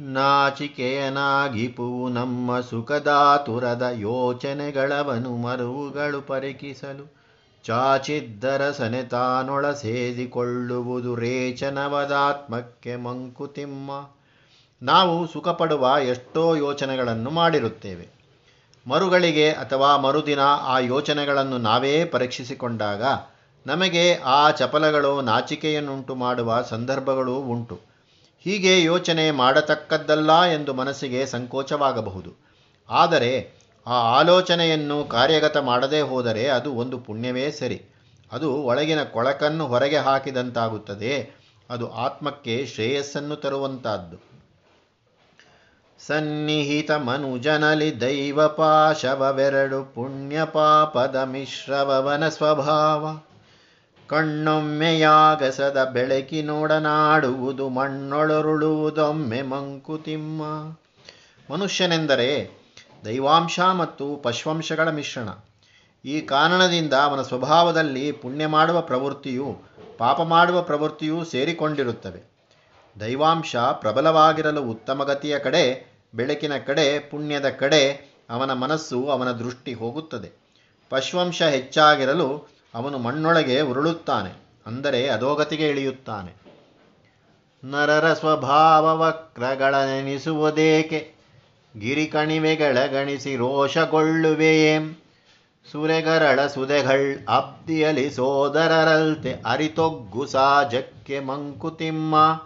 ನಾಚಿಕೆಯನಾಗಿಪು ನಮ್ಮ ಸುಖದಾತುರದ ಯೋಚನೆಗಳವನು ಮರುವುಗಳು ಪರಿಕಿಸಲು ಚಾಚಿದ್ದರ ಸನೆ ತಾನೊಳ ಸೇದಿಕೊಳ್ಳುವುದು ರೇಚನವದಾತ್ಮಕ್ಕೆ ಮಂಕುತಿಮ್ಮ. ನಾವು ಸುಖಪಡುವ ಎಷ್ಟೋ ಯೋಚನೆಗಳನ್ನು ಮಾಡಿರುತ್ತೇವೆ. ಮರುಗಳಿಗೆ ಅಥವಾ ಮರುದಿನ ಆ ಯೋಚನೆಗಳನ್ನು ನಾವೇ ಪರೀಕ್ಷಿಸಿಕೊಂಡಾಗ ನಮಗೆ ಆ ಚಪಲಗಳು ನಾಚಿಕೆಯನ್ನುಂಟು ಮಾಡುವ ಸಂದರ್ಭಗಳೂ ಉಂಟು. ಹೀಗೆ ಯೋಚನೆ ಮಾಡತಕ್ಕದ್ದಲ್ಲ ಎಂದು ಮನಸ್ಸಿಗೆ ಸಂಕೋಚವಾಗಬಹುದು. ಆದರೆ ಆ ಆಲೋಚನೆಯನ್ನು ಕಾರ್ಯಗತ ಮಾಡದೇ ಹೋದರೆ ಅದು ಒಂದು ಪುಣ್ಯವೇ ಸರಿ. ಅದು ಒಳಗಿನ ಕೊಳಕನ್ನು ಹೊರಗೆ ಹಾಕಿದಂತಾಗುತ್ತದೆ. ಅದು ಆತ್ಮಕ್ಕೆ ಶ್ರೇಯಸ್ಸನ್ನು ತರುವಂತಹದ್ದು ಸನ್ನಿಹಿತ ಮನುಜನಲಿ ದೈವ ಪಾಶವವೆರಡು ಪುಣ್ಯ ಪಾಪದ ಮಿಶ್ರವವನ ಸ್ವಭಾವ. ಕಣ್ಣೊಮ್ಮೆಯಾಗಸದ ಬೆಳಕಿನೊಡನಾಡುವುದು ಮಣ್ಣೊಳರುಳುವುದೊಮ್ಮೆ ಮಂಕುತಿಮ್ಮ. ಮನುಷ್ಯನೆಂದರೆ ದೈವಾಂಶ ಮತ್ತು ಪಶ್ವಂಶಗಳ ಮಿಶ್ರಣ. ಈ ಕಾರಣದಿಂದ ಅವನ ಸ್ವಭಾವದಲ್ಲಿ ಪುಣ್ಯ ಮಾಡುವ ಪ್ರವೃತ್ತಿಯು ಪಾಪ ಮಾಡುವ ಪ್ರವೃತ್ತಿಯೂ ಸೇರಿಕೊಂಡಿರುತ್ತವೆ. ದೈವಾಂಶ ಪ್ರಬಲವಾಗಿರಲು ಉತ್ತಮ ಗತಿಯ ಕಡೆ, ಬೆಳಕಿನ ಕಡೆ, ಪುಣ್ಯದ ಕಡೆ ಅವನ ಮನಸ್ಸು ಅವನ ದೃಷ್ಟಿ ಹೋಗುತ್ತದೆ. ಪಶ್ವಂಶ ಹೆಚ್ಚಾಗಿರಲು ಅವನು ಮಣ್ಣೊಳಗೆ ಉರುಳುತ್ತಾನೆ, ಅಂದರೆ ಅಧೋಗತಿಗೆ ಇಳಿಯುತ್ತಾನೆ. ನರರ ಸ್ವಭಾವ ವಕ್ರಗಳನೆನಿಸುವುದೇಕೆ ಗಿರಿಕಣಿವೆಗಳ ಗಣಿಸಿ ರೋಷಗೊಳ್ಳುವೆಯೇಂ? ಸುರೆಗರಳ ಸುದೆಗಳ್ ಅಬ್ದಿಯಲಿ ಸೋದರರಲ್ತೆ ಅರಿತೊಗ್ಗು ಸಾಜಕ್ಕೆ ಮಂಕುತಿಮ್ಮ.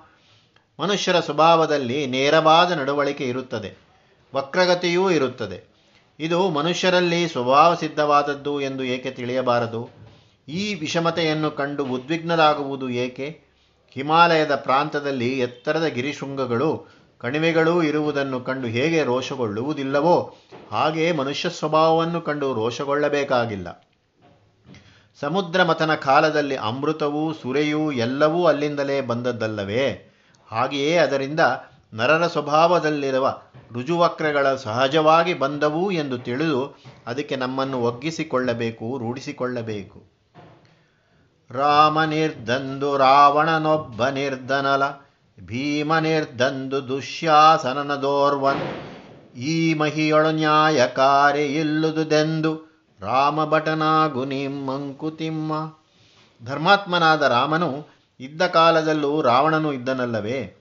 ಮನುಷ್ಯರ ಸ್ವಭಾವದಲ್ಲಿ ನೇರವಾದ ನಡವಳಿಕೆ ಇರುತ್ತದೆ, ವಕ್ರಗತಿಯೂ ಇರುತ್ತದೆ. ಇದು ಮನುಷ್ಯರಲ್ಲಿ ಸ್ವಭಾವ ಸಿದ್ಧವಾದದ್ದು ಎಂದು ಏಕೆ ತಿಳಿಯಬಾರದು? ಈ ವಿಷಮತೆಯನ್ನು ಕಂಡು ಉದ್ವಿಗ್ನರಾಗುವುದು ಏಕೆ? ಹಿಮಾಲಯದ ಪ್ರಾಂತದಲ್ಲಿ ಎತ್ತರದ ಗಿರಿಶೃಂಗಗಳು, ಕಣಿವೆಗಳೂ ಇರುವುದನ್ನು ಕಂಡು ಹೇಗೆ ರೋಷಗೊಳ್ಳುವುದಿಲ್ಲವೋ ಹಾಗೆ ಮನುಷ್ಯ ಸ್ವಭಾವವನ್ನು ಕಂಡು ರೋಷಗೊಳ್ಳಬೇಕಾಗಿಲ್ಲ. ಸಮುದ್ರ ಮಥನ ಕಾಲದಲ್ಲಿ ಅಮೃತವೂ, ಸುರೆಯೂ ಎಲ್ಲವೂ ಅಲ್ಲಿಂದಲೇ ಬಂದದ್ದಲ್ಲವೇ? ಹಾಗೆಯೇ ಅದರಿಂದ ನರರ ಸ್ವಭಾವದಲ್ಲಿರುವ ರುಜುವಕ್ರಗಳ ಸಹಜವಾಗಿ ಬಂದವು ಎಂದು ತಿಳಿದು ಅದಕ್ಕೆ ನಮ್ಮನ್ನು ಒಗ್ಗಿಸಿಕೊಳ್ಳಬೇಕು, ರೂಢಿಸಿಕೊಳ್ಳಬೇಕು. ರಾಮ ನಿರ್ದಂದು ರಾವಣನೊಬ್ಬ ನಿರ್ಧನಲ ಭೀಮ ನಿರ್ದಂದು ದುಶ್ಯಾಸನನದೋರ್ವನ್. ಈ ಮಹಿಯೊಳು ನ್ಯಾಯಕಾರಿ ಇಲ್ಲುದುದೆಂದು ರಾಮಭಟನಾಗು ನಿಮ್ಮಂಕುತಿಮ್ಮ. ಧರ್ಮಾತ್ಮನಾದ ರಾಮನು ಇದ್ದ ಕಾಲದಲ್ಲೂ ರಾವಣನು ಇದ್ದನಲ್ಲವೇ?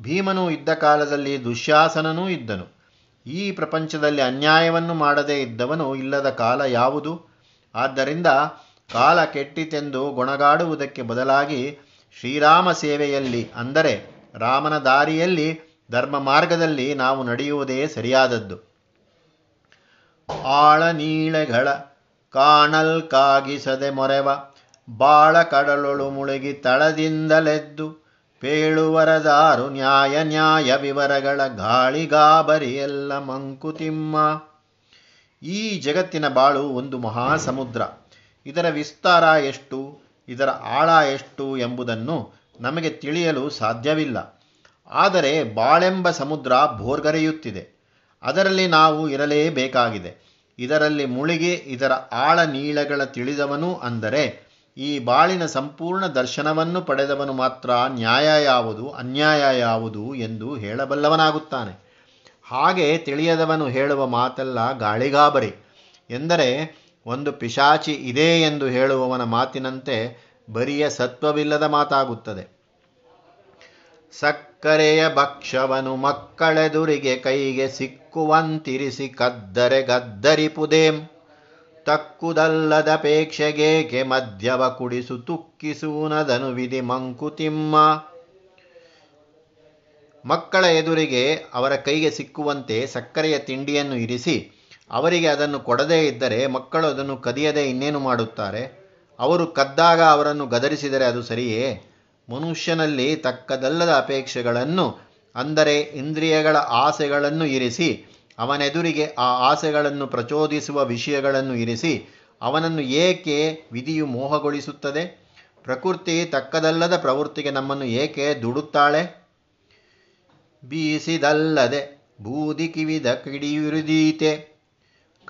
ಭೀಮನು ಇದ್ದ ಕಾಲದಲ್ಲಿ ದುಶ್ಯಾಸನನೂ ಇದ್ದನು. ಈ ಪ್ರಪಂಚದಲ್ಲಿ ಅನ್ಯಾಯವನ್ನು ಮಾಡದೇ ಇದ್ದವನು ಇಲ್ಲದ ಕಾಲ ಯಾವುದು? ಆದ್ದರಿಂದ ಕಾಲ ಕೆಟ್ಟಿತೆಂದು ಗೊಣಗಾಡುವುದಕ್ಕೆ ಬದಲಾಗಿ ಶ್ರೀರಾಮ ಸೇವೆಯಲ್ಲಿ, ಅಂದರೆ ರಾಮನ ದಾರಿಯಲ್ಲಿ, ಧರ್ಮ ಮಾರ್ಗದಲ್ಲಿ ನಾವು ನಡೆಯುವುದೇ ಸರಿಯಾದದ್ದು. ಆಳ ನೀಳೆಗಳ ಕಾಣಲ್ ಕಾಗಿಸದೆ ಮೊರೆವ, ಬಾಳ ಕಡಲೊಳು ಮುಳುಗಿ ತಳದಿಂದಲೆದ್ದು ಪೇಳುವರದಾರು ನ್ಯಾಯ ನ್ಯಾಯ ವಿವರಗಳ ಗಾಳಿಗಾಬರಿಯೆಲ್ಲ ಮಂಕುತಿಮ್ಮ. ಈ ಜಗತ್ತಿನ ಬಾಳು ಒಂದು ಮಹಾಸಮುದ್ರ. ಇದರ ವಿಸ್ತಾರ ಎಷ್ಟು, ಇದರ ಆಳ ಎಷ್ಟು ಎಂಬುದನ್ನು ನಮಗೆ ತಿಳಿಯಲು ಸಾಧ್ಯವಿಲ್ಲ. ಆದರೆ ಬಾಳೆಂಬ ಸಮುದ್ರ ಭೋರ್ಗರೆಯುತ್ತಿದೆ. ಅದರಲ್ಲಿ ನಾವು ಇರಲೇಬೇಕಾಗಿದೆ. ಇದರಲ್ಲಿ ಮುಳುಗಿ ಇದರ ಆಳ ನೀಳಗಳ ತಿಳಿದವನು ಅಂದರೆ, ಈ ಬಾಳಿನ ಸಂಪೂರ್ಣ ದರ್ಶನವನ್ನು ಪಡೆದವನು ಮಾತ್ರ ನ್ಯಾಯ ಯಾವುದು, ಅನ್ಯಾಯ ಯಾವುದು ಎಂದು ಹೇಳಬಲ್ಲವನಾಗುತ್ತಾನೆ. ಹಾಗೆ ತಿಳಿಯದವನು ಹೇಳುವ ಮಾತೆಲ್ಲ ಗಾಳಿಗಾಬರಿ. ಎಂದರೆ ಒಂದು ಪಿಶಾಚಿ ಇದೆ ಎಂದು ಹೇಳುವವನ ಮಾತಿನಂತೆ ಬರಿಯ ಸತ್ವವಿಲ್ಲದ ಮಾತಾಗುತ್ತದೆ. ಸಕ್ಕರೆಯ ಭಕ್ಷವನು ಮಕ್ಕಳೆದುರಿಗೆ ಕೈಗೆ ಸಿಕ್ಕುವಂತಿರಿಸಿ ಕದ್ದರೆ ಗದ್ದರಿಪುದೇಂ ತಕ್ಕುದಲ್ಲದಪೇಕ್ಷೆಗೇಕೆ ಮದ್ಯವ ಕುಡಿಸು ತುಕ್ಕಿಸೂನದನು ವಿಧಿ ಮಂಕುತಿಮ್ಮ ಮಕ್ಕಳ ಎದುರಿಗೆ ಅವರ ಕೈಗೆ ಸಿಕ್ಕುವಂತೆ ಸಕ್ಕರೆಯ ತಿಂಡಿಯನ್ನು ಇರಿಸಿ ಅವರಿಗೆ ಅದನ್ನು ಕೊಡದೇ ಇದ್ದರೆ ಮಕ್ಕಳು ಅದನ್ನು ಕದಿಯದೆ ಇನ್ನೇನು ಮಾಡುತ್ತಾರೆ? ಅವರು ಕದ್ದಾಗ ಅವರನ್ನು ಗದರಿಸಿದರೆ ಅದು ಸರಿಯೇ? ಮನುಷ್ಯನಲ್ಲಿ ತಕ್ಕದಲ್ಲದ ಅಪೇಕ್ಷೆಗಳನ್ನು, ಅಂದರೆ ಇಂದ್ರಿಯಗಳ ಆಸೆಗಳನ್ನು ಇರಿಸಿ, ಅವನೆದುರಿಗೆ ಆ ಆಸೆಗಳನ್ನು ಪ್ರಚೋದಿಸುವ ವಿಷಯಗಳನ್ನು ಇರಿಸಿ, ಅವನನ್ನು ಏಕೆ ವಿಧಿಯು ಮೋಹಗೊಳಿಸುತ್ತದೆ? ಪ್ರಕೃತಿ ತಕ್ಕದಲ್ಲದ ಪ್ರವೃತ್ತಿಗೆ ನಮ್ಮನ್ನು ಏಕೆ ದುಡುತ್ತಾಳೆ? ಬೀಸಿದಲ್ಲದೆ ಬೂದಿ ಕಿವಿದ ಕಿಡಿಯುರಿದೀತೆ.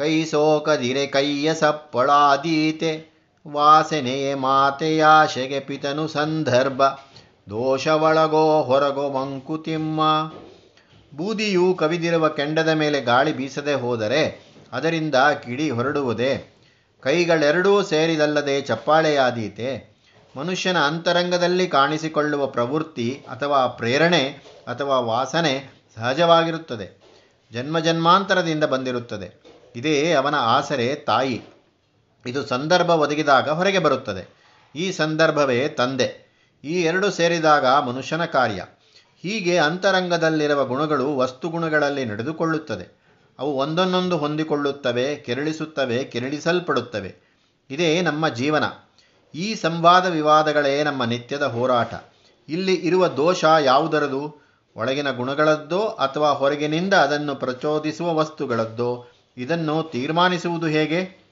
ಕೈ ಸೋಕದಿರೆ ಕೈಯ ಸಪ್ಪಳಾದೀತೆ. ವಾಸನೆಯೇ ಮಾತೆಯಾಶೆಗೆ ಪಿತನು ಸಂದರ್ಭ. ದೋಷವಳಗೋ ಹೊರಗೋ ಮಂಕುತಿಮ್ಮ ಬೂದಿಯು ಕವಿದಿರುವ ಕೆಂಡದ ಮೇಲೆ ಗಾಳಿ ಬೀಸದೆ ಹೋದರೆ ಅದರಿಂದ ಕಿಡಿ ಹೊರಡುವುದೇ. ಕೈಗಳೆರಡೂ ಸೇರಿದಲ್ಲದೆ ಚಪ್ಪಾಳೆಯಾದೀತೆ. ಮನುಷ್ಯನ ಅಂತರಂಗದಲ್ಲಿ ಕಾಣಿಸಿಕೊಳ್ಳುವ ಪ್ರವೃತ್ತಿ ಅಥವಾ ಪ್ರೇರಣೆ ಅಥವಾ ವಾಸನೆ ಸಹಜವಾಗಿರುತ್ತದೆ. ಜನ್ಮ ಜನ್ಮಾಂತರದಿಂದ ಬಂದಿರುತ್ತದೆ. ಇದೇ ಅವನ ಆಸರೆ ತಾಯಿ. ಇದು ಸಂದರ್ಭ ಒದಗಿದಾಗ ಹೊರಗೆ ಬರುತ್ತದೆ. ಈ ಸಂದರ್ಭವೇ ತಂದೆ. ಈ ಎರಡು ಸೇರಿದಾಗ ಮನುಷ್ಯನ ಕಾರ್ಯ. ಹೀಗೆ ಅಂತರಂಗದಲ್ಲಿರುವ ಗುಣಗಳು ವಸ್ತುಗುಣಗಳಲ್ಲಿ ನಡೆದುಕೊಳ್ಳುತ್ತದೆ. ಅವು ಒಂದನ್ನೊಂದು ಹೊಂದಿಕೊಳ್ಳುತ್ತವೆ, ಕೆರಳಿಸುತ್ತವೆ, ಕೆರಳಿಸಲ್ಪಡುತ್ತವೆ. ಇದೇ ನಮ್ಮ ಜೀವನ. ಈ ಸಂವಾದ ವಿವಾದಗಳೇ ನಮ್ಮ ನಿತ್ಯದ ಹೋರಾಟ. ಇಲ್ಲಿ ಇರುವ ದೋಷ ಯಾವುದರದು? ಒಳಗಿನ ಗುಣಗಳದ್ದೋ ಅಥವಾ ಹೊರಗಿನಿಂದ ಅದನ್ನು ಪ್ರಚೋದಿಸುವ ವಸ್ತುಗಳದ್ದೋ? ಇದನ್ನು ತೀರ್ಮಾನಿಸುವುದು ಹೇಗೆ?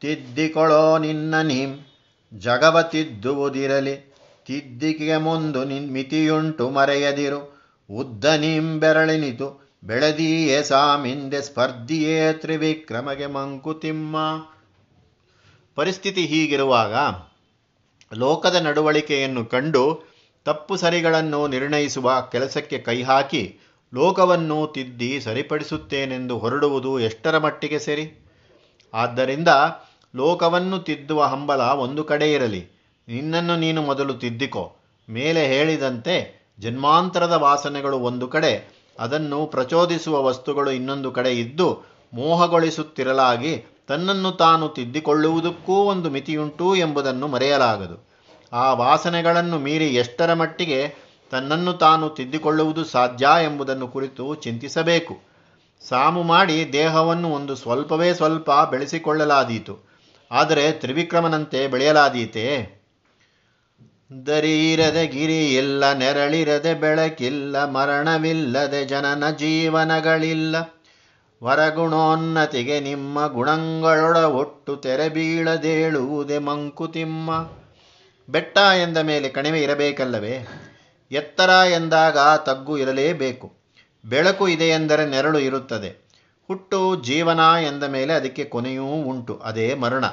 ತಿದ್ದಿಕೊಳ್ಳೋ ನಿನ್ನ ನೀಂ ಜಗವ ತಿದ್ದುವುದಿರಲಿ ತಿದ್ದಿಕೆಗೆ ಮುಂದು ನಿನ್ ಮಿತಿಯುಂಟು ಮರೆಯದಿರು. ಉದ್ದ ಬೆರಳಿನಿತು ಬೆಳೆದಿಯೇ ಸಾಮಿಂದೆ ಸ್ಪರ್ಧಿಯೇ ತ್ರಿವಿಕ್ರಮಗೆ ಮಂಕುತಿಮ್ಮ ಪರಿಸ್ಥಿತಿ ಹೀಗಿರುವಾಗ ಲೋಕದ ನಡವಳಿಕೆಯನ್ನು ಕಂಡು ತಪ್ಪು ಸರಿಗಳನ್ನು ನಿರ್ಣಯಿಸುವ ಕೆಲಸಕ್ಕೆ ಕೈಹಾಕಿ ಲೋಕವನ್ನು ತಿದ್ದಿ ಸರಿಪಡಿಸುತ್ತೇನೆಂದು ಹೊರಡುವುದು ಎಷ್ಟರ ಮಟ್ಟಿಗೆ ಸರಿ? ಆದ್ದರಿಂದ ಲೋಕವನ್ನು ತಿದ್ದುವ ಹಂಬಲ ಒಂದು ಕಡೆ ಇರಲಿ. ನಿನ್ನನ್ನು ನೀನು ಮೊದಲು ತಿದ್ದಿಕೋ. ಮೇಲೆ ಹೇಳಿದಂತೆ ಜನ್ಮಾಂತರದ ವಾಸನೆಗಳು ಒಂದು ಕಡೆ, ಅದನ್ನು ಪ್ರಚೋದಿಸುವ ವಸ್ತುಗಳು ಇನ್ನೊಂದು ಕಡೆ ಇದ್ದು ಮೋಹಗೊಳಿಸುತ್ತಿರಲಾಗಿ ತನ್ನನ್ನು ತಾನು ತಿದ್ದಿಕೊಳ್ಳುವುದಕ್ಕೂ ಒಂದು ಮಿತಿಯುಂಟು ಎಂಬುದನ್ನು ಮರೆಯಲಾಗದು. ಆ ವಾಸನೆಗಳನ್ನು ಮೀರಿ ಎಷ್ಟರ ಮಟ್ಟಿಗೆ ತನ್ನನ್ನು ತಾನು ತಿದ್ದಿಕೊಳ್ಳುವುದು ಸಾಧ್ಯ ಎಂಬುದನ್ನು ಕುರಿತು ಚಿಂತಿಸಬೇಕು. ಸಾಮು ಮಾಡಿ ದೇಹವನ್ನು ಒಂದು ಸ್ವಲ್ಪವೇ ಸ್ವಲ್ಪ ಬೆಳೆಸಿಕೊಳ್ಳಲಾದೀತು. ಆದರೆ ತ್ರಿವಿಕ್ರಮನಂತೆ ಬೆಳೆಯಲಾದೀತೆ? ದರಿಯಿರದೆ ಗಿರಿ ಇಲ್ಲ ನೆರಳಿರದೆ ಬೆಳಕಿಲ್ಲ, ಮರಣವಿಲ್ಲದೆ ಜನನ ಜೀವನಗಳಿಲ್ಲ. ವರಗುಣೋನ್ನತಿಗೆ ನಿಮ್ಮ ಗುಣಗಳೊಡ ಒಟ್ಟು ತೆರೆ ಬೀಳದೇಳುವುದೇ ಮಂಕುತಿಮ್ಮ. ಬೆಟ್ಟ ಎಂದ ಮೇಲೆ ಕಣಿವೆ ಇರಬೇಕಲ್ಲವೇ? ಎತ್ತರ ಎಂದಾಗ ತಗ್ಗು ಇರಲೇಬೇಕು. ಬೆಳಕು ಇದೆಯೆಂದರೆ ನೆರಳು ಇರುತ್ತದೆ. ಹುಟ್ಟು ಜೀವನ ಎಂದ ಮೇಲೆ ಅದಕ್ಕೆ ಕೊನೆಯೂ ಉಂಟು. ಅದೇ ಮರಣ.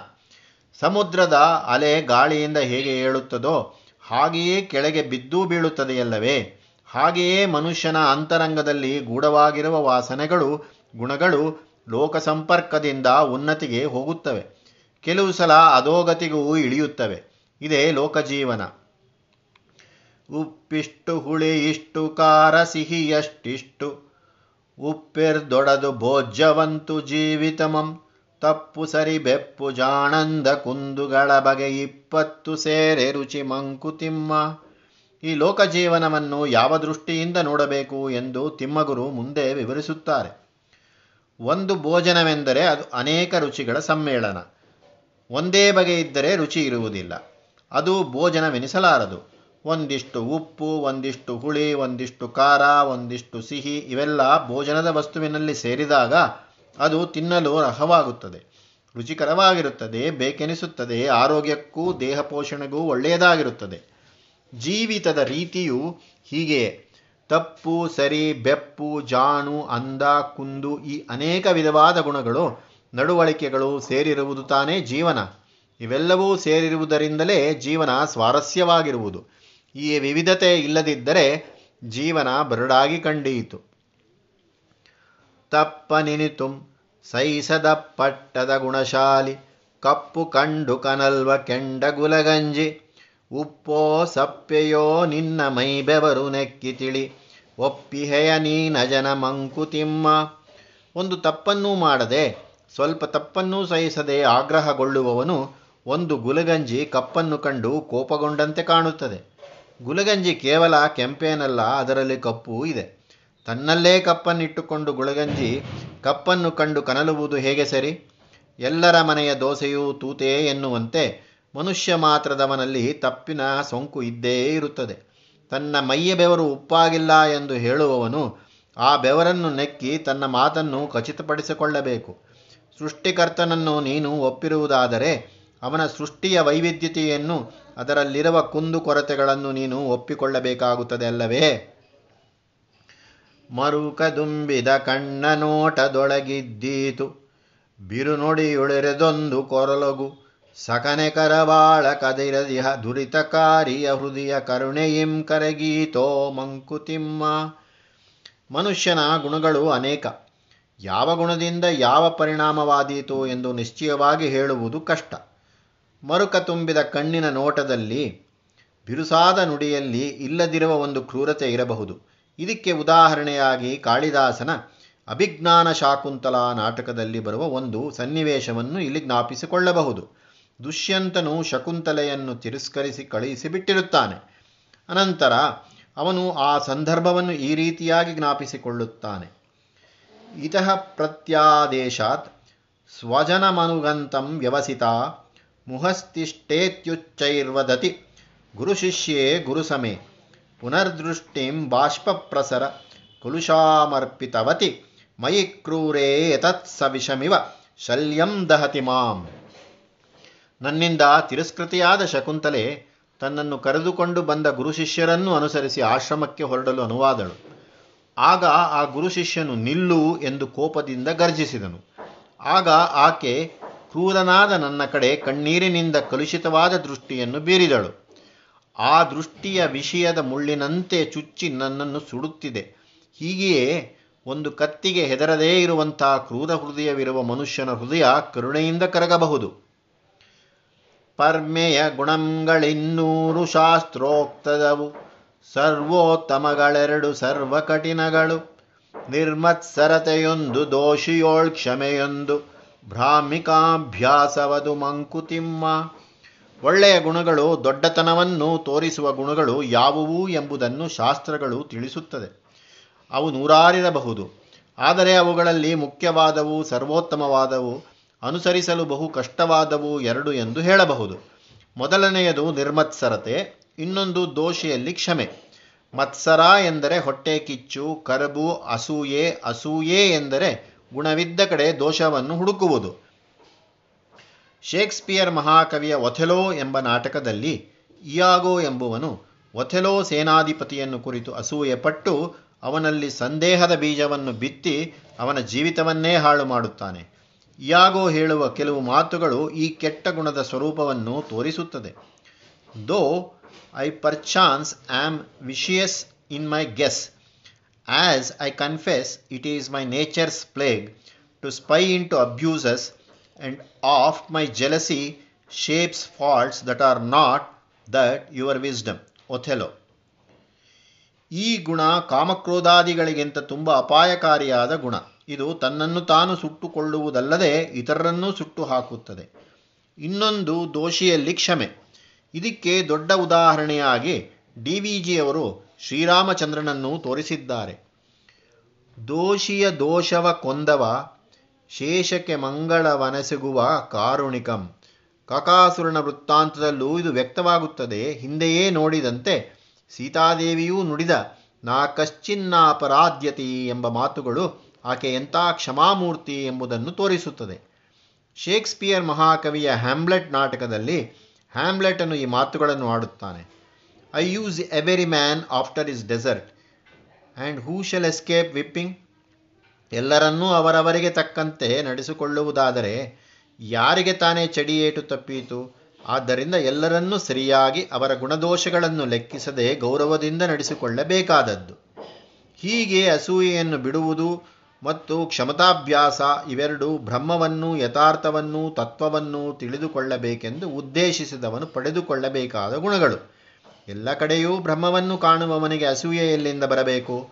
ಸಮುದ್ರದ ಅಲೆ ಗಾಳಿಯಿಂದ ಹೇಗೆ ಏಳುತ್ತದೋ ಹಾಗೆಯೇ ಕೆಳಗೆ ಬಿದ್ದೂ ಬೀಳುತ್ತದೆಯಲ್ಲವೇ? ಹಾಗೆಯೇ ಮನುಷ್ಯನ ಅಂತರಂಗದಲ್ಲಿ ಗೂಢವಾಗಿರುವ ವಾಸನೆಗಳು, ಗುಣಗಳು ಲೋಕ ಸಂಪರ್ಕದಿಂದ ಉನ್ನತಿಗೆ ಹೋಗುತ್ತವೆ. ಕೆಲವು ಸಲ ಅಧೋಗತಿಗೂ ಇಳಿಯುತ್ತವೆ. ಇದೇ ಲೋಕಜೀವನ. ಉಪ್ಪಿಷ್ಟು ಹುಳಿ ಇಷ್ಟು ಕಾರ ಸಿಹಿಯಷ್ಟಿಷ್ಟು ಉಪ್ಪಿರ್ದೊಡದು ಭೋಜ್ಯವಂತು ಜೀವಿತಮಂ. ತಪ್ಪು ಸರಿ ಬೆಪ್ಪು ಜಾಣಂದ ಕುಂದುಗಳ ಬಗೆ ಇಪ್ಪತ್ತು ಸೇರೆ ರುಚಿ ಮಂಕುತಿಮ್ಮ ಈ ಲೋಕಜೀವನವನ್ನು ಯಾವ ದೃಷ್ಟಿಯಿಂದ ನೋಡಬೇಕು ಎಂದು ತಿಮ್ಮಗುರು ಮುಂದೆ ವಿವರಿಸುತ್ತಾರೆ. ಒಂದು ಭೋಜನವೆಂದರೆ ಅದು ಅನೇಕ ರುಚಿಗಳ ಸಮ್ಮೇಳನ. ಒಂದೇ ಬಗೆ ಇದ್ದರೆ ರುಚಿ ಇರುವುದಿಲ್ಲ. ಅದು ಭೋಜನವೆನಿಸಲಾರದು. ಒಂದಿಷ್ಟು ಉಪ್ಪು, ಒಂದಿಷ್ಟು ಹುಳಿ, ಒಂದಿಷ್ಟು ಖಾರ, ಒಂದಿಷ್ಟು ಸಿಹಿ ಇವೆಲ್ಲ ಭೋಜನದ ವಸ್ತುವಿನಲ್ಲಿ ಸೇರಿದಾಗ ಅದು ತಿನ್ನಲು ರಹವಾಗುತ್ತದೆ ರುಚಿಕರವಾಗಿರುತ್ತದೆ, ಬೇಕೆನಿಸುತ್ತದೆ, ಆರೋಗ್ಯಕ್ಕೂ ದೇಹ ಪೋಷಣೆಗೂ ಒಳ್ಳೆಯದಾಗಿರುತ್ತದೆ. ಜೀವಿತದ ರೀತಿಯು ಹೀಗೆಯೇ ತಪ್ಪು, ಸರಿ, ಬೆಪ್ಪು, ಜಾಣು ಅಂದ ಕುಂದು ಈ ಅನೇಕ ವಿಧವಾದ ಗುಣಗಳು ನಡವಳಿಕೆಗಳು ಸೇರಿರುವುದು ತಾನೇ ಜೀವನ. ಇವೆಲ್ಲವೂ ಸೇರಿರುವುದರಿಂದಲೇ ಜೀವನ ಸ್ವಾರಸ್ಯವಾಗಿರುವುದು. ಈ ವಿವಿಧತೆ ಇಲ್ಲದಿದ್ದರೆ ಜೀವನ ಬರುಡಾಗಿ ಕಂಡೀತು. ತಪ್ಪನಿನಿತು ಸೈಸದ ಪಟ್ಟದ ಗುಣಶಾಲಿ, ಕಪ್ಪು ಕಂಡು ಕನಲ್ವ ಕೆಂಡ ಗುಲಗಂಜಿ, ಉಪ್ಪೋ ಸಪ್ಪೆಯೋ ನಿನ್ನ ಮೈ ಬೆವರು ನೆಕ್ಕಿ ತಿಳಿ, ಒಪ್ಪಿಹೆಯ ನೀನಜನ ಮಂಕುತಿಮ್ಮ ಒಂದು ತಪ್ಪನ್ನೂ ಮಾಡದೆ, ಸ್ವಲ್ಪ ತಪ್ಪನ್ನೂ ಸಹಿಸದೆ ಆಗ್ರಹಗೊಳ್ಳುವವನು ಒಂದು ಗುಲಗಂಜಿ ಕಪ್ಪನ್ನು ಕಂಡು ಕೋಪಗೊಂಡಂತೆ ಕಾಣುತ್ತದೆ. ಗುಲಗಂಜಿ ಕೇವಲ ಕೆಂಪೇನಲ್ಲ, ಅದರಲ್ಲಿ ಕಪ್ಪು ಇದೆ. ತನ್ನಲ್ಲೇ ಕಪ್ಪನ್ನಿಟ್ಟುಕೊಂಡು ಗುಳಗಂಜಿ ಕಪ್ಪನ್ನು ಕಂಡು ಕನಲುವುದು ಹೇಗೆ ಸರಿ? ಎಲ್ಲರ ಮನೆಯ ದೋಸೆಯೂ ತೂತೇ ಎನ್ನುವಂತೆ ಮನುಷ್ಯ ಮಾತ್ರದವನಲ್ಲಿ ತಪ್ಪಿನ ಸೋಂಕು ಇದ್ದೇ ಇರುತ್ತದೆ. ತನ್ನ ಮೈಯ ಬೆವರು ಉಪ್ಪಾಗಿಲ್ಲ ಎಂದು ಹೇಳುವವನು ಆ ಬೆವರನ್ನು ನೆಕ್ಕಿ ತನ್ನ ಮಾತನ್ನು ಖಚಿತಪಡಿಸಿಕೊಳ್ಳಬೇಕು. ಸೃಷ್ಟಿಕರ್ತನನ್ನು ನೀನು ಒಪ್ಪಿರುವುದಾದರೆ ಅವನ ಸೃಷ್ಟಿಯ ವೈವಿಧ್ಯತೆಯನ್ನು ಅದರಲ್ಲಿರುವ ಕುಂದುಕೊರತೆಗಳನ್ನು ನೀನು ಒಪ್ಪಿಕೊಳ್ಳಬೇಕಾಗುತ್ತದೆ ಅಲ್ಲವೇ? ಮರುಕದುಂಬಿದ ಕಣ್ಣ ನೋಟದೊಳಗಿದ್ದೀತು. ಬಿರುನುಡಿಯುಳೆರೆದೊಂದು ಕೊರಲಗು. ಸಕನೆ ಕರವಾಳ ಕದಿರದಿಹ ದುರಿತಕಾರಿಯ ಹೃದಯ ಕರುಣೆಯಿಂ ಕರಗೀತೋ ಮಂಕುತಿಮ್ಮ. ಮನುಷ್ಯನ ಗುಣಗಳು ಅನೇಕ. ಯಾವ ಗುಣದಿಂದ ಯಾವ ಪರಿಣಾಮವಾದೀತು ಎಂದು ನಿಶ್ಚಯವಾಗಿ ಹೇಳುವುದು ಕಷ್ಟ. ಮರುಕ ತುಂಬಿದ ಕಣ್ಣಿನ ನೋಟದಲ್ಲಿ ಬಿರುಸಾದ ನುಡಿಯಲ್ಲಿ ಇಲ್ಲದಿರುವ ಒಂದು ಕ್ರೂರತೆ ಇರಬಹುದು. ಇದಕ್ಕೆ ಉದಾಹರಣೆಯಾಗಿ ಕಾಳಿದಾಸನ ಅಭಿಜ್ಞಾನ ಶಾಕುಂತಲ ನಾಟಕದಲ್ಲಿ ಬರುವ ಒಂದು ಸನ್ನಿವೇಶವನ್ನು ಇಲ್ಲಿ ಜ್ಞಾಪಿಸಿಕೊಳ್ಳಬಹುದು. ದುಷ್ಯಂತನು ಶಕುಂತಲೆಯನ್ನು ತಿರಸ್ಕರಿಸಿ ಕಳುಹಿಸಿಬಿಟ್ಟಿರುತ್ತಾನೆ ಅನಂತರ ಅವನು ಆ ಸಂದರ್ಭವನ್ನು ಈ ರೀತಿಯಾಗಿ ಜ್ಞಾಪಿಸಿಕೊಳ್ಳುತ್ತಾನೆ. ಇತಃ ಪ್ರತ್ಯಾದೇಶಾತ್ ಸ್ವಜನಮನುಗಂತಂ ವ್ಯವಸಿತ ಮುಹಸ್ತಿಷ್ಠೇತ್ಯುಚ್ಚೈರ್ವದತಿ. ಗುರುಶಿಷ್ಯೇ ಗುರುಸಮೇ ಪುನರ್ದೃಷ್ಟಿಂ ಬಾಷ್ಪಪ್ರಸರ ಕುಲುಷಾಮರ್ಪಿತವತಿ. ಮಯಿ ಕ್ರೂರೇ ಸವಿಷಮಿವ. ವಿಷಮಿವ ಶಲ್ಯಂ ದಹತಿ ಮಾಂ. ನನ್ನಿಂದ ತಿರಸ್ಕೃತಿಯಾದ ಶಕುಂತಲೆ ತನ್ನನ್ನು ಕರೆದುಕೊಂಡು ಬಂದ ಗುರುಶಿಷ್ಯರನ್ನು ಅನುಸರಿಸಿ ಆಶ್ರಮಕ್ಕೆ ಹೊರಡಲು ಅನುವಾದಳು. ಆಗ ಆ ಗುರುಶಿಷ್ಯನು ನಿಲ್ಲು ಎಂದು ಕೋಪದಿಂದ ಗರ್ಜಿಸಿದನು. ಆಗ ಆಕೆ ಕ್ರೂರನಾದ ನನ್ನ ಕಡೆ ಕಣ್ಣೀರಿನಿಂದ ಕಲುಷಿತವಾದ ದೃಷ್ಟಿಯನ್ನು ಬೀರಿದಳು. ಆ ದೃಷ್ಟಿಯ ವಿಷಯದ ಮುಳ್ಳಿನಂತೆ ಚುಚ್ಚಿ ನನ್ನನ್ನು ಸುಡುತ್ತಿದೆ. ಹೀಗೆಯೇ ಒಂದು ಕತ್ತಿಗೆ ಹೆದರದೇ ಇರುವಂತಹ ಕ್ರೂರ ಹೃದಯವಿರುವ ಮನುಷ್ಯನ ಹೃದಯ ಕರುಣೆಯಿಂದ ಕರಗಬಹುದು. ಪರ್ಮೆಯ ಗುಣಂಗಳಿನ್ನೂರು ಶಾಸ್ತ್ರೋಕ್ತದವು. ಸರ್ವೋತ್ತಮಗಳೆರಡು ಸರ್ವಕಠಿಣಗಳು. ನಿರ್ಮತ್ಸರತೆಯೊಂದು, ದೋಷಿಯೋಳ್ ಕ್ಷಮೆಯೊಂದು. ಭ್ರಾಮಿಕಾಭ್ಯಾಸವದು ಮಂಕುತಿಮ್ಮ. ಒಳ್ಳೆಯ ಗುಣಗಳು, ದೊಡ್ಡತನವನ್ನು ತೋರಿಸುವ ಗುಣಗಳು ಯಾವುವು ಎಂಬುದನ್ನು ಶಾಸ್ತ್ರಗಳು ತಿಳಿಸುತ್ತದೆ. ಅವು ನೂರಾರಿರಬಹುದು. ಆದರೆ ಅವುಗಳಲ್ಲಿ ಮುಖ್ಯವಾದವು, ಸರ್ವೋತ್ತಮವಾದವು, ಅನುಸರಿಸಲು ಬಹು ಕಷ್ಟವಾದವು ಎರಡು ಎಂದು ಹೇಳಬಹುದು. ಮೊದಲನೆಯದು ನಿರ್ಮತ್ಸರತೆ, ಇನ್ನೊಂದು ದೋಷಿಯಲ್ಲಿ ಕ್ಷಮೆ. ಮತ್ಸರ ಎಂದರೆ ಹೊಟ್ಟೆ ಕಿಚ್ಚು, ಕರಬು, ಅಸೂಯೆ ಅಸೂಯೆ ಎಂದರೆ ಗುಣವಿದ್ದ ಕಡೆ ದೋಷವನ್ನು ಹುಡುಕುವುದು. ಶೇಕ್ಸ್ಪಿಯರ್ ಮಹಾಕವಿಯ ಒಥೆಲೋ ಎಂಬ ನಾಟಕದಲ್ಲಿ ಇಯಾಗೋ ಎಂಬುವನು ಒಥೆಲೋ ಸೇನಾಧಿಪತಿಯನ್ನು ಕುರಿತು ಅಸೂಯೆ ಪಟ್ಟು ಅವನಲ್ಲಿ ಸಂದೇಹದ ಬೀಜವನ್ನು ಬಿತ್ತಿ ಅವನ ಜೀವಿತವನ್ನೇ ಹಾಳು ಮಾಡುತ್ತಾನೆ. ಇಯಾಗೋ ಹೇಳುವ ಕೆಲವು ಮಾತುಗಳು ಈ ಕೆಟ್ಟ ಗುಣದ ಸ್ವರೂಪವನ್ನು ತೋರಿಸುತ್ತದೆ. Though I perchance am vicious in my guess as I confess it is my nature's plague to spy into abuses and oft my jealousy shapes faults that are not that your wisdom. Othello. ಈ ಗುಣ ಕಾಮಕ್ರೋಧಾದಿಗಳಿಗಿಂತ ತುಂಬ ಅಪಾಯಕಾರಿಯಾದ ಗುಣ ಇದು ತನ್ನನ್ನು ತಾನು ಸುಟ್ಟುಕೊಳ್ಳುವುದಲ್ಲದೆ ಇತರರನ್ನೂ ಸುಟ್ಟು ಹಾಕುತ್ತದೆ ಇನ್ನೊಂದು ದೋಷಿಯಲ್ಲಿ ಕ್ಷಮೆ ಇದಕ್ಕೆ ದೊಡ್ಡ ಉದಾಹರಣೆಯಾಗಿ ಡಿ ವಿ ಜಿಯವರು ಶ್ರೀರಾಮಚಂದ್ರನನ್ನು ತೋರಿಸಿದ್ದಾರೆ. ದೋಷಿಯ ದೋಷವ ಕೊಂದವ, ಶೇಷಕ್ಕೆ ಮಂಗಳವನಸೆಗುವ ಕಾರುಣಿಕಂ. ಕಕಾಸುರನ ವೃತ್ತಾಂತದಲ್ಲೂ ಇದು ವ್ಯಕ್ತವಾಗುತ್ತದೆ. ಹಿಂದೆಯೇ ನೋಡಿದಂತೆ ಸೀತಾದೇವಿಯೂ ನುಡಿದ, ನಾ ಕಶ್ಚಿನ್ನಾಪರಾಧ್ಯತಿ ಎಂಬ ಮಾತುಗಳು ಆಕೆ ಎಂಥ ಕ್ಷಮಾಮೂರ್ತಿ ಎಂಬುದನ್ನು ತೋರಿಸುತ್ತದೆ. ಶೇಕ್ಸ್ಪಿಯರ್ ಮಹಾಕವಿಯ ಹ್ಯಾಮ್ಲೆಟ್ ನಾಟಕದಲ್ಲಿ ಹ್ಯಾಮ್ಲೆಟನ್ನು ಈ ಮಾತುಗಳನ್ನು ಆಡುತ್ತಾನೆ I use every man after his desert and who shall escape whipping ಎಲ್ಲರನ್ನೂ ಅವರವರಿಗೆ ತಕ್ಕಂತೆ ನಡೆಸಿಕೊಳ್ಳುವುದಾದರೆ ಯಾರಿಗೆ ತಾನೇ ಚಡಿಯೇಟು ತಪ್ಪೀತು? ಆದ್ದರಿಂದ ಎಲ್ಲರನ್ನೂ ಸರಿಯಾಗಿ ಅವರ ಗುಣದೋಷಗಳನ್ನು ಲೆಕ್ಕಿಸದೆ ಗೌರವದಿಂದ ನಡೆಸಿಕೊಳ್ಳಬೇಕಾದದ್ದು. ಹೀಗೆ ಅಸೂಯೆಯನ್ನು ಬಿಡುವುದು ಮತ್ತು ಕ್ಷಮತಾಭ್ಯಾಸ ಇವೆರಡು ಬ್ರಹ್ಮವನ್ನು, ಯಥಾರ್ಥವನ್ನು, ತತ್ವವನ್ನು ತಿಳಿದುಕೊಳ್ಳಬೇಕೆಂದು ಉದ್ದೇಶಿಸಿದವನು ಪಡೆದುಕೊಳ್ಳಬೇಕಾದ ಗುಣಗಳು. ಎಲ್ಲ ಕಡೆಯೂ ಬ್ರಹ್ಮವನ್ನು ಕಾಣುವವನಿಗೆ ಅಸೂಯೆ ಎಲ್ಲಿಂದ ಬರಬೇಕು?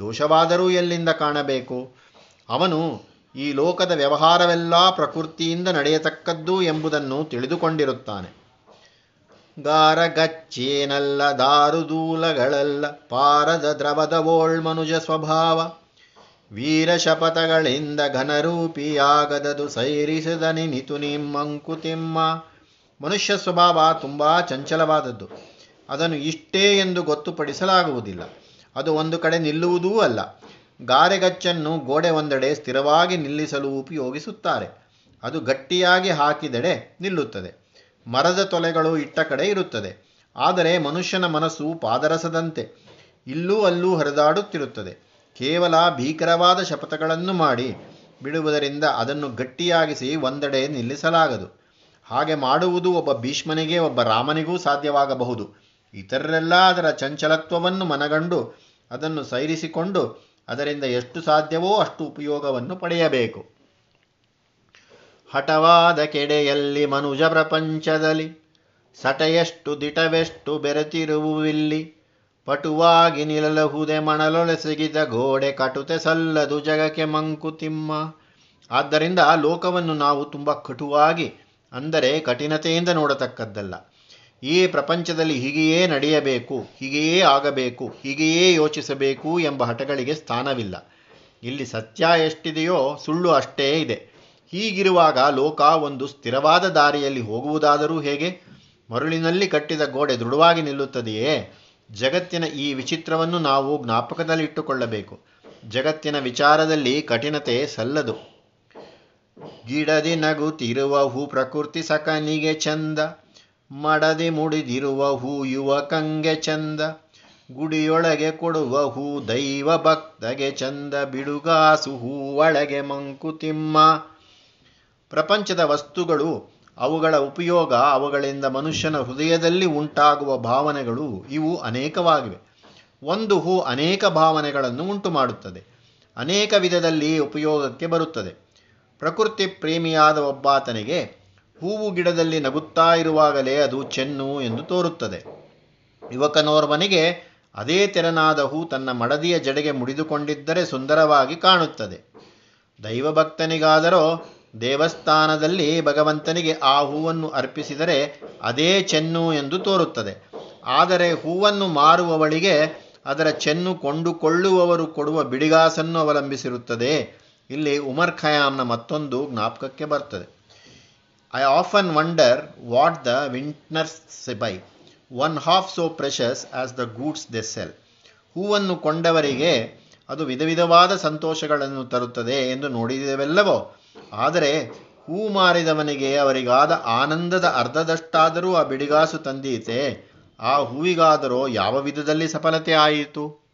ದೋಷವಾದರೂ ಎಲ್ಲಿಂದ ಕಾಣಬೇಕು? ಅವನು ಈ ಲೋಕದ ವ್ಯವಹಾರವೆಲ್ಲ ಪ್ರಕೃತಿಯಿಂದ ನಡೆಯತಕ್ಕದ್ದು ಎಂಬುದನ್ನು ತಿಳಿದುಕೊಂಡಿರುತ್ತಾನೆ. ಗಾರಗಚ್ಚೇನಲ್ಲ, ದಾರುದೂಲಗಳಲ್ಲ, ಪಾರದ ದ್ರವದ ಓಳ್ ಮನುಜ ಸ್ವಭಾವ. ವೀರ ಶಪಥಗಳಿಂದ ಘನರೂಪಿಯಾಗದದು ಸೈರಿಸದ ನಿನಿತು ನಿಮ್ಮಂಕುತಿಮ್ಮ ಮನುಷ್ಯ ಸ್ವಭಾವ ತುಂಬಾ ಚಂಚಲವಾದದ್ದು. ಅದನ್ನು ಇಷ್ಟೇ ಎಂದು ಗೊತ್ತುಪಡಿಸಲಾಗುವುದಿಲ್ಲ. ಅದು ಒಂದು ಕಡೆ ನಿಲ್ಲುವುದೂ ಅಲ್ಲ. ಗಾರೆಗಚ್ಚನ್ನು ಗೋಡೆ ಒಂದೆಡೆ ಸ್ಥಿರವಾಗಿ ನಿಲ್ಲಿಸಲು ಉಪಯೋಗಿಸುತ್ತಾರೆ. ಅದು ಗಟ್ಟಿಯಾಗಿ ಹಾಕಿದೆಡೆ ನಿಲ್ಲುತ್ತದೆ. ಮರದ ತೊಲೆಗಳು ಇಟ್ಟ ಕಡೆ ಇರುತ್ತದೆ. ಆದರೆ ಮನುಷ್ಯನ ಮನಸ್ಸು ಪಾದರಸದಂತೆ, ಇಲ್ಲೂ ಅಲ್ಲೂ ಹರಿದಾಡುತ್ತಿರುತ್ತದೆ. ಕೇವಲ ಭೀಕರವಾದ ಶಪಥಗಳನ್ನು ಮಾಡಿ ಬಿಡುವುದರಿಂದ ಅದನ್ನು ಗಟ್ಟಿಯಾಗಿಸಿ ಒಂದೆಡೆ ನಿಲ್ಲಿಸಲಾಗದು. ಹಾಗೆ ಮಾಡುವುದು ಒಬ್ಬ ಭೀಷ್ಮನಿಗೆ ಒಬ್ಬ ರಾಮನಿಗೂ ಸಾಧ್ಯವಾಗಬಹುದು. ಇತರರೆಲ್ಲ ಅದರ ಚಂಚಲತ್ವವನ್ನು ಮನಗಂಡು ಅದನ್ನು ಸೈರಿಸಿಕೊಂಡು ಅದರಿಂದ ಎಷ್ಟು ಸಾಧ್ಯವೋ ಅಷ್ಟು ಉಪಯೋಗವನ್ನು ಪಡೆಯಬೇಕು. ಹಠವಾದ ಕೆಡೆಯಲ್ಲಿ ಮನುಜ ಪ್ರಪಂಚದಲ್ಲಿ ಸಟೆಯಷ್ಟು ದಿಟವೆಷ್ಟು ಬೆರೆತಿರುವುವಿಲ್ಲಿ ಪಟುವಾಗಿ ನಿಲಲಹುದೆ ಮಣಲೊಳೆಸಗಿದ ಗೋಡೆ ಕಟುತೆ ಸಲ್ಲದು ಜಗಕ್ಕೆ ಮಂಕುತಿಮ್ಮ ಆದ್ದರಿಂದ ಲೋಕವನ್ನು ನಾವು ತುಂಬ ಕಟುವಾಗಿ ಅಂದರೆ ಕಠಿಣತೆಯಿಂದ ನೋಡತಕ್ಕದ್ದಲ್ಲ. ಈ ಪ್ರಪಂಚದಲ್ಲಿ ಹೀಗೆಯೇ ನಡೆಯಬೇಕು, ಹೀಗೆಯೇ ಆಗಬೇಕು, ಹೀಗೆಯೇ ಯೋಚಿಸಬೇಕು ಎಂಬ ಹಠಗಳಿಗೆ ಸ್ಥಾನವಿಲ್ಲ. ಇಲ್ಲಿ ಸತ್ಯ ಎಷ್ಟಿದೆಯೋ ಸುಳ್ಳು ಅಷ್ಟೇ ಇದೆ. ಹೀಗಿರುವಾಗ ಲೋಕ ಒಂದು ಸ್ಥಿರವಾದ ದಾರಿಯಲ್ಲಿ ಹೋಗುವುದಾದರೂ ಹೇಗೆ? ಮರುಳಿನಲ್ಲಿ ಕಟ್ಟಿದ ಗೋಡೆ ದೃಢವಾಗಿ ನಿಲ್ಲುತ್ತದೆಯೇ? ಜಗತ್ತಿನ ಈ ವಿಚಿತ್ರವನ್ನು ನಾವು ಜ್ಞಾಪಕದಲ್ಲಿಟ್ಟುಕೊಳ್ಳಬೇಕು. ಜಗತ್ತಿನ ವಿಚಾರದಲ್ಲಿ ಕಠಿಣತೆ ಸಲ್ಲದು. ಗಿಡದಿ ನಗುತ್ತಿರುವ ಹೂ ಪ್ರಕೃತಿ ಸಕನಿಗೆ ಚಂದ. ಮಡದಿ ಮುಡಿದಿರುವ ಹೂ ಯುವಕಂಗೆ ಚಂದ. ಗುಡಿಯೊಳಗೆ ಕೊಡುವ ಹೂ ದೈವ ಭಕ್ತಗೆ ಚಂದ. ಬಿಡುಗಾಸು ಹೂ ಒಳಗೆ ಮಂಕುತಿಮ್ಮ ಪ್ರಪಂಚದ ವಸ್ತುಗಳು, ಅವುಗಳ ಉಪಯೋಗ, ಅವುಗಳಿಂದ ಮನುಷ್ಯನ ಹೃದಯದಲ್ಲಿ ಉಂಟಾಗುವ ಭಾವನೆಗಳು ಇವು ಅನೇಕವಾಗಿವೆ. ಒಂದು ಹೂ ಅನೇಕ ಭಾವನೆಗಳನ್ನು ಉಂಟು ಮಾಡುತ್ತದೆ ಅನೇಕ ವಿಧದಲ್ಲಿ ಉಪಯೋಗಕ್ಕೆ ಬರುತ್ತದೆ. ಪ್ರಕೃತಿ ಪ್ರೇಮಿಯಾದ ಒಬ್ಬಾತನಿಗೆ ಹೂವು ಗಿಡದಲ್ಲಿ ನಗುತ್ತಾ ಇರುವಾಗಲೇ ಅದು ಚೆನ್ನು ಎಂದು ತೋರುತ್ತದೆ. ಯುವಕನೋರ್ವನಿಗೆ ಅದೇ ತೆರನಾದ ಹೂ ತನ್ನ ಮಡದಿಯ ಜಡೆಗೆ ಮುಡಿದುಕೊಂಡಿದ್ದರೆ ಸುಂದರವಾಗಿ ಕಾಣುತ್ತದೆ. ದೈವಭಕ್ತನಿಗಾದರೋ ದೇವಸ್ಥಾನದಲ್ಲಿ ಭಗವಂತನಿಗೆ ಆ ಹೂವನ್ನು ಅರ್ಪಿಸಿದರೆ ಅದೇ ಚೆನ್ನು ಎಂದು ತೋರುತ್ತದೆ. ಆದರೆ ಹೂವನ್ನು ಮಾರುವವಳಿಗೆ ಅದರ ಚೆನ್ನು ಕೊಂಡುಕೊಳ್ಳುವವರು ಕೊಡುವ ಬಿಡಿಗಾಸನ್ನು ಅವಲಂಬಿಸಿರುತ್ತದೆ. ಇಲ್ಲಿ ಉಮರ್ ಖಯಾಮ್ನ ಮತ್ತೊಂದು ಜ್ಞಾಪಕಕ್ಕೆ ಬರ್ತದೆ. I often wonder what the vintners buy one half so precious as the goods they sell ಹೂವನ್ನು ಕೊಂಡವರಿಗೆ ಅದು ವಿಧ ವಿಧವಾದ ಸಂತೋಷಗಳನ್ನು ತರುತ್ತದೆ ಎಂದು ನೋಡಿದೆವೆಲ್ಲವೋ. ಆದರೆ ಹೂ ಮಾರಿದವನಿಗೆ ಅವರಿಗಾದ ಆನಂದದ ಅರ್ಧದಷ್ಟಾದರೂ ಆ ಬಿಡಿಗಾಸು ತಂದೀತೆ, ಆ ಹೂವಿಗಾದರೋ ಯಾವ ವಿಧದಲ್ಲಿ ಸಫಲತೆ ಆಯಿತು?